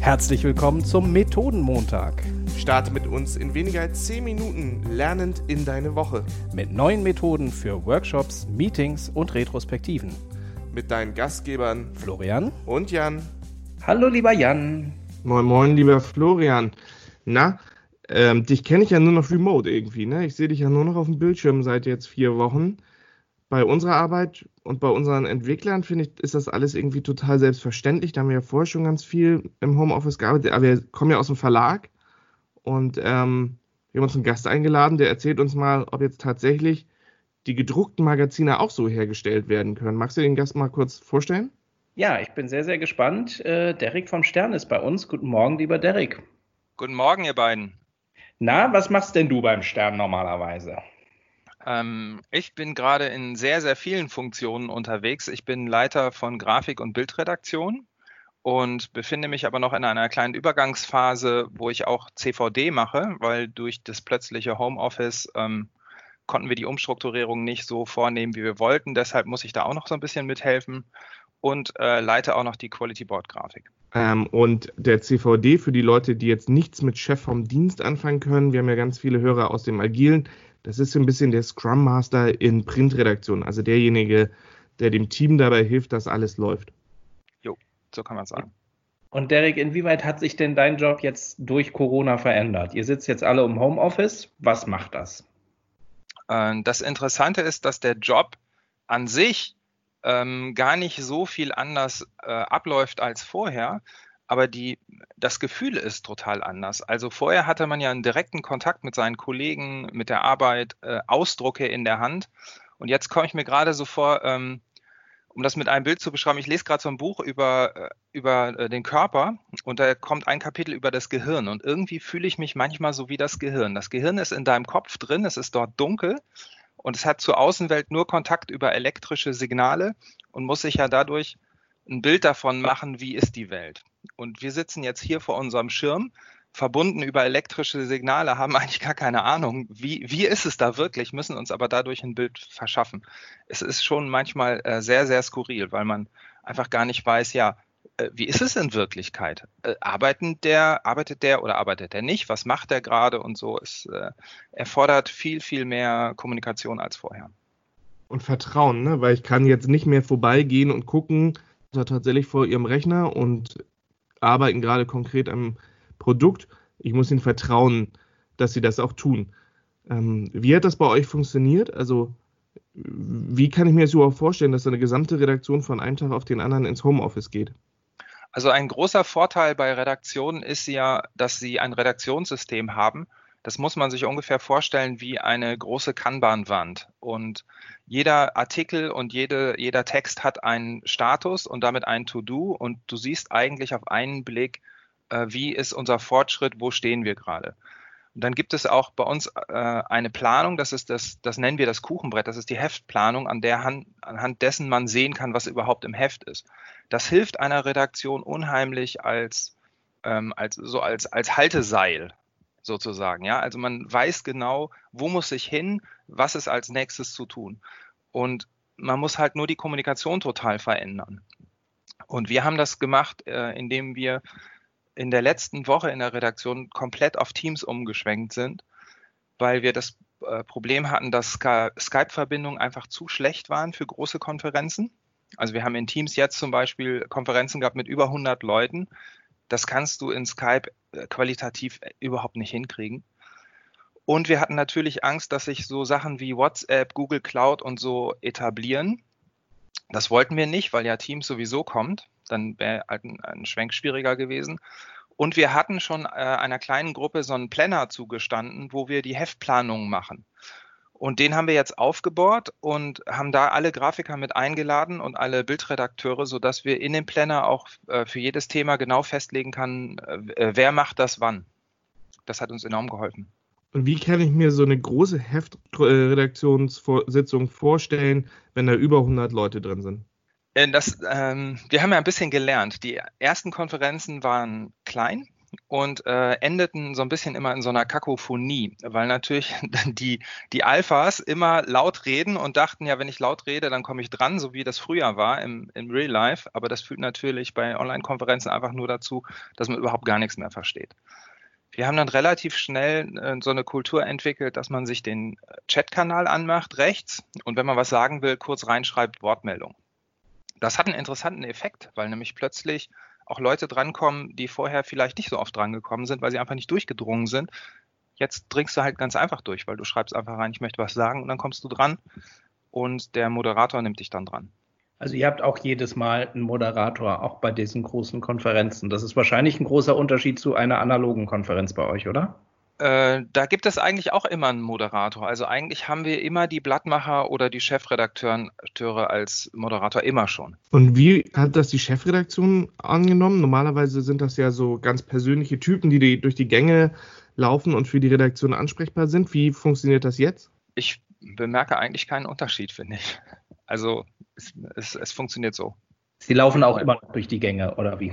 Herzlich willkommen zum Methodenmontag. Starte mit uns in weniger als 10 Minuten lernend in deine Woche. Mit neuen Methoden für Workshops, Meetings und Retrospektiven. Mit deinen Gastgebern Florian und Jan. Hallo lieber Jan. Moin moin lieber Florian. Na, ähm, dich kenne ich ja nur noch remote irgendwie, ne? Ich sehe dich ja nur noch auf dem Bildschirm seit jetzt vier Wochen bei unserer Arbeit und bei unseren Entwicklern, finde ich, ist das alles irgendwie total selbstverständlich. Da haben wir ja vorher schon ganz viel im Homeoffice gearbeitet, aber wir kommen ja aus dem Verlag und ähm, wir haben uns einen Gast eingeladen, der erzählt uns mal, ob jetzt tatsächlich die gedruckten Magazine auch so hergestellt werden können. Magst du den Gast mal kurz vorstellen? Ja, ich bin sehr, sehr gespannt. Äh, Derek vom Stern ist bei uns. Guten Morgen, lieber Derek. Guten Morgen, ihr beiden. Na, was machst denn du beim Stern normalerweise? Ähm, ich bin gerade in sehr, sehr vielen Funktionen unterwegs. Ich bin Leiter von Grafik- und Bildredaktion und befinde mich aber noch in einer kleinen Übergangsphase, wo ich auch CVD mache, weil durch das plötzliche Homeoffice ähm, konnten wir die Umstrukturierung nicht so vornehmen, wie wir wollten. Deshalb muss ich da auch noch so ein bisschen mithelfen und äh, leite auch noch die Quality Board Grafik. Ähm, und der CVD für die Leute, die jetzt nichts mit Chef vom Dienst anfangen können, wir haben ja ganz viele Hörer aus dem Agilen, das ist so ein bisschen der Scrum Master in Printredaktion, also derjenige, der dem Team dabei hilft, dass alles läuft. Jo, so kann man sagen. Und Derek, inwieweit hat sich denn dein Job jetzt durch Corona verändert? Ihr sitzt jetzt alle im Homeoffice. Was macht das? Ähm, das Interessante ist, dass der Job an sich ähm, gar nicht so viel anders äh, abläuft als vorher aber die, das Gefühl ist total anders. Also vorher hatte man ja einen direkten Kontakt mit seinen Kollegen, mit der Arbeit, äh, Ausdrucke in der Hand. Und jetzt komme ich mir gerade so vor, ähm, um das mit einem Bild zu beschreiben, ich lese gerade so ein Buch über, äh, über äh, den Körper und da kommt ein Kapitel über das Gehirn und irgendwie fühle ich mich manchmal so wie das Gehirn. Das Gehirn ist in deinem Kopf drin, es ist dort dunkel und es hat zur Außenwelt nur Kontakt über elektrische Signale und muss sich ja dadurch ein Bild davon machen, wie ist die Welt. Und wir sitzen jetzt hier vor unserem Schirm, verbunden über elektrische Signale, haben eigentlich gar keine Ahnung, wie, wie ist es da wirklich, müssen uns aber dadurch ein Bild verschaffen. Es ist schon manchmal äh, sehr, sehr skurril, weil man einfach gar nicht weiß, ja, äh, wie ist es in Wirklichkeit? Äh, arbeiten der, arbeitet der oder arbeitet der nicht? Was macht der gerade und so? Es äh, erfordert viel, viel mehr Kommunikation als vorher. Und Vertrauen, ne? weil ich kann jetzt nicht mehr vorbeigehen und gucken, tatsächlich vor ihrem Rechner und arbeiten gerade konkret am Produkt. Ich muss ihnen vertrauen, dass sie das auch tun. Ähm, wie hat das bei euch funktioniert? Also, wie kann ich mir das überhaupt vorstellen, dass eine gesamte Redaktion von einem Tag auf den anderen ins Homeoffice geht? Also ein großer Vorteil bei Redaktionen ist ja, dass sie ein Redaktionssystem haben, das muss man sich ungefähr vorstellen wie eine große Kanban-Wand. Und jeder Artikel und jede, jeder Text hat einen Status und damit ein To-Do. Und du siehst eigentlich auf einen Blick, äh, wie ist unser Fortschritt, wo stehen wir gerade. Und dann gibt es auch bei uns äh, eine Planung, das ist das, das nennen wir das Kuchenbrett, das ist die Heftplanung, an der Hand, anhand dessen man sehen kann, was überhaupt im Heft ist. Das hilft einer Redaktion unheimlich als, ähm, als, so als, als Halteseil sozusagen. Ja, also man weiß genau, wo muss ich hin, was ist als nächstes zu tun. Und man muss halt nur die Kommunikation total verändern. Und wir haben das gemacht, äh, indem wir in der letzten Woche in der Redaktion komplett auf Teams umgeschwenkt sind, weil wir das äh, Problem hatten, dass Skype-Verbindungen einfach zu schlecht waren für große Konferenzen. Also wir haben in Teams jetzt zum Beispiel Konferenzen gehabt mit über 100 Leuten. Das kannst du in Skype qualitativ äh, überhaupt nicht hinkriegen. Und wir hatten natürlich Angst, dass sich so Sachen wie WhatsApp, Google Cloud und so etablieren. Das wollten wir nicht, weil ja Teams sowieso kommt. Dann wäre halt ein, ein, Schwenk schwieriger gewesen. Und wir hatten schon äh, einer kleinen Gruppe so einen Planner zugestanden, wo wir die Heftplanung machen. Und den haben wir jetzt aufgebaut und haben da alle Grafiker mit eingeladen und alle Bildredakteure, sodass wir in dem Planner auch äh, für jedes Thema genau festlegen kann, äh, wer macht das wann. Das hat uns enorm geholfen. Und wie kann ich mir so eine große Heftredaktionssitzung vorstellen, wenn da über 100 Leute drin sind? Äh, das, ähm, wir haben ja ein bisschen gelernt. Die ersten Konferenzen waren klein und äh, endeten so ein bisschen immer in so einer Kakophonie, weil natürlich die, die Alphas immer laut reden und dachten, ja, wenn ich laut rede, dann komme ich dran, so wie das früher war im, im Real Life. Aber das führt natürlich bei Online-Konferenzen einfach nur dazu, dass man überhaupt gar nichts mehr versteht. Wir haben dann relativ schnell äh, so eine Kultur entwickelt, dass man sich den äh, Chatkanal anmacht, rechts, und wenn man was sagen will, kurz reinschreibt Wortmeldung. Das hat einen interessanten Effekt, weil nämlich plötzlich auch Leute drankommen, die vorher vielleicht nicht so oft drangekommen sind, weil sie einfach nicht durchgedrungen sind. Jetzt dringst du halt ganz einfach durch, weil du schreibst einfach rein, ich möchte was sagen und dann kommst du dran und der Moderator nimmt dich dann dran. Also ihr habt auch jedes Mal einen Moderator, auch bei diesen großen Konferenzen. Das ist wahrscheinlich ein großer Unterschied zu einer analogen Konferenz bei euch, oder? Äh, da gibt es eigentlich auch immer einen Moderator. Also eigentlich haben wir immer die Blattmacher oder die Chefredakteure als Moderator immer schon. Und wie hat das die Chefredaktion angenommen? Normalerweise sind das ja so ganz persönliche Typen, die, die durch die Gänge laufen und für die Redaktion ansprechbar sind. Wie funktioniert das jetzt? Ich bemerke eigentlich keinen Unterschied, finde ich. Also es, es, es funktioniert so. Sie laufen auch immer durch die Gänge, oder wie?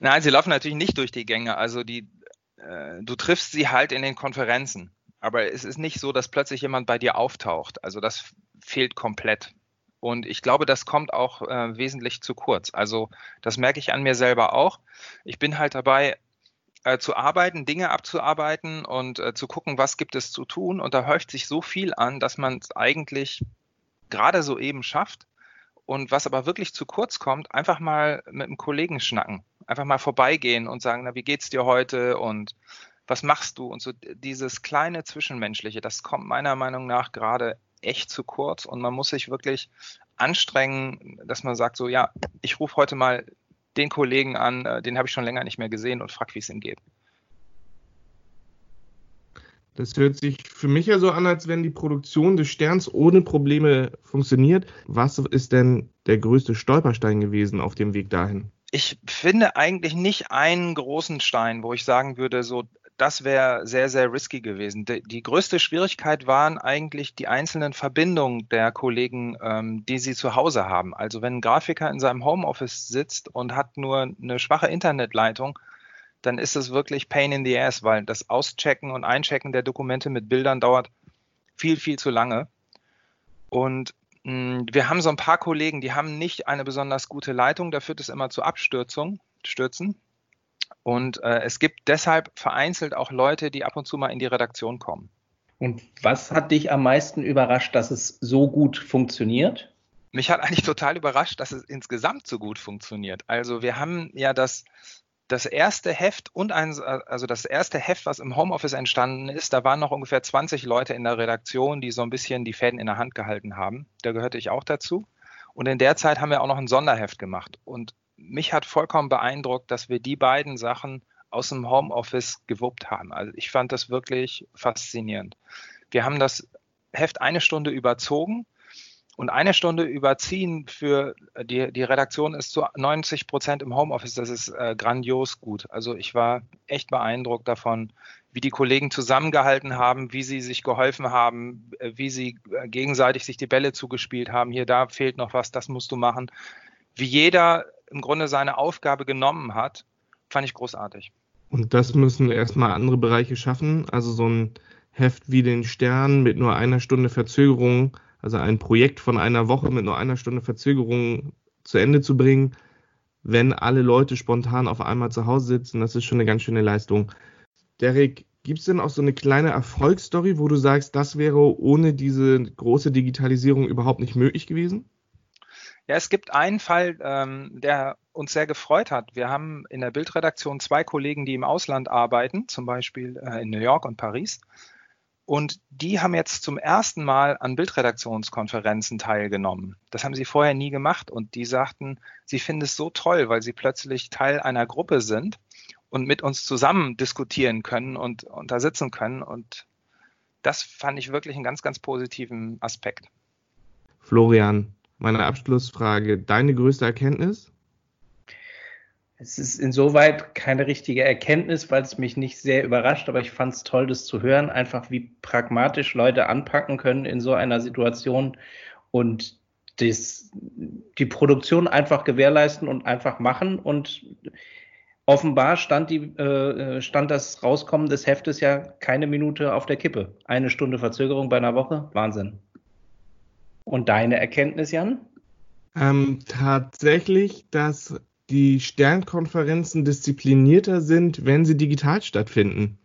Nein, sie laufen natürlich nicht durch die Gänge. Also die, äh, du triffst sie halt in den Konferenzen. Aber es ist nicht so, dass plötzlich jemand bei dir auftaucht. Also das fehlt komplett. Und ich glaube, das kommt auch äh, wesentlich zu kurz. Also das merke ich an mir selber auch. Ich bin halt dabei, äh, zu arbeiten, Dinge abzuarbeiten und äh, zu gucken, was gibt es zu tun. Und da häuft sich so viel an, dass man es eigentlich gerade so eben schafft. Und was aber wirklich zu kurz kommt, einfach mal mit einem Kollegen schnacken einfach mal vorbeigehen und sagen, na, wie geht's dir heute und was machst du? Und so dieses kleine Zwischenmenschliche, das kommt meiner Meinung nach gerade echt zu kurz und man muss sich wirklich anstrengen, dass man sagt, so ja, ich rufe heute mal den Kollegen an, äh, den habe ich schon länger nicht mehr gesehen und frag, wie es ihm geht. Das hört sich für mich ja so an, als wenn die Produktion des Sterns ohne Probleme funktioniert. Was ist denn der größte Stolperstein gewesen auf dem Weg dahin? ich finde eigentlich nicht einen großen Stein, wo ich sagen würde, so, das wäre sehr, sehr risky gewesen. Die, die, größte Schwierigkeit waren eigentlich die einzelnen Verbindungen der Kollegen, ähm, die sie zu Hause haben. Also wenn ein Grafiker in seinem Homeoffice sitzt und hat nur eine schwache Internetleitung, dann ist es wirklich Pain in the Ass, weil das Auschecken und Einchecken der Dokumente mit Bildern dauert viel, viel zu lange. Und hm, wir haben so ein paar Kollegen, die haben nicht eine besonders gute Leitung, da führt es immer zu Abstürzung, Stürzen. Und äh, es gibt deshalb vereinzelt auch Leute, die ab und zu mal in die Redaktion kommen. Und was hat dich am meisten überrascht, dass es so gut funktioniert? Mich hat eigentlich total überrascht, dass es insgesamt so gut funktioniert. Also wir haben ja das das erste Heft und ein, also das erste Heft, was im Homeoffice entstanden ist, da waren noch ungefähr 20 Leute in der Redaktion, die so ein bisschen die Fäden in der Hand gehalten haben. Da gehörte ich auch dazu. Und in der Zeit haben wir auch noch ein Sonderheft gemacht. Und mich hat vollkommen beeindruckt, dass wir die beiden Sachen aus dem Homeoffice gewuppt haben. Also ich fand das wirklich faszinierend. Wir haben das Heft eine Stunde überzogen und eine Stunde überziehen für die, die Redaktion ist zu 90 Prozent im Homeoffice. Das ist äh, grandios gut. Also ich war echt beeindruckt davon, wie die Kollegen zusammengehalten haben, wie sie sich geholfen haben, äh, wie sie äh, gegenseitig sich die Bälle zugespielt haben. Hier, da fehlt noch was, das musst du machen. Wie jeder im Grunde seine Aufgabe genommen hat, fand ich großartig. Und das müssen erstmal andere Bereiche schaffen. Also so ein Heft wie den Stern mit nur einer Stunde Verzögerung also ein Projekt von einer Woche mit nur einer Stunde Verzögerung zu Ende zu bringen, wenn alle Leute spontan auf einmal zu Hause sitzen, das ist schon eine ganz schöne Leistung. Derek, gibt es denn auch so eine kleine Erfolgsstory, wo du sagst, das wäre ohne diese große Digitalisierung überhaupt nicht möglich gewesen? Ja, es gibt einen Fall, ähm, der uns sehr gefreut hat. Wir haben in der Bildredaktion zwei Kollegen, die im Ausland arbeiten, zum Beispiel äh, in New York und Paris. Und die haben jetzt zum ersten Mal an Bildredaktionskonferenzen teilgenommen. Das haben sie vorher nie gemacht. Und die sagten, sie finden es so toll, weil sie plötzlich Teil einer Gruppe sind und mit uns zusammen diskutieren können und, und da sitzen können. Und das fand ich wirklich einen ganz, ganz positiven Aspekt. Florian, meine Abschlussfrage. Deine größte Erkenntnis? Es ist insoweit keine richtige Erkenntnis, weil es mich nicht sehr überrascht, aber ich fand es toll, das zu hören, einfach wie pragmatisch Leute anpacken können in so einer Situation und das, die Produktion einfach gewährleisten und einfach machen und offenbar stand, die, äh, stand das Rauskommen des Heftes ja keine Minute auf der Kippe. Eine Stunde Verzögerung bei einer Woche, Wahnsinn. Und deine Erkenntnis, Jan? Ähm, tatsächlich, dass die Sternkonferenzen disziplinierter sind, wenn sie digital stattfinden.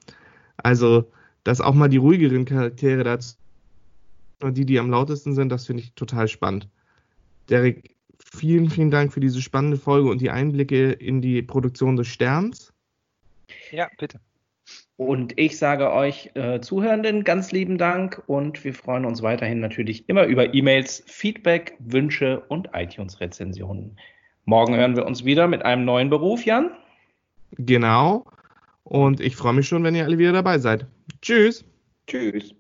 Also, dass auch mal die ruhigeren Charaktere dazu, die, die am lautesten sind, das finde ich total spannend. Derek, vielen, vielen Dank für diese spannende Folge und die Einblicke in die Produktion des Sterns. Ja, bitte. Und ich sage euch äh, Zuhörenden ganz lieben Dank und wir freuen uns weiterhin natürlich immer über E-Mails, Feedback, Wünsche und iTunes-Rezensionen. Morgen hören wir uns wieder mit einem neuen Beruf, Jan. Genau. Und ich freue mich schon, wenn ihr alle wieder dabei seid. Tschüss. Tschüss.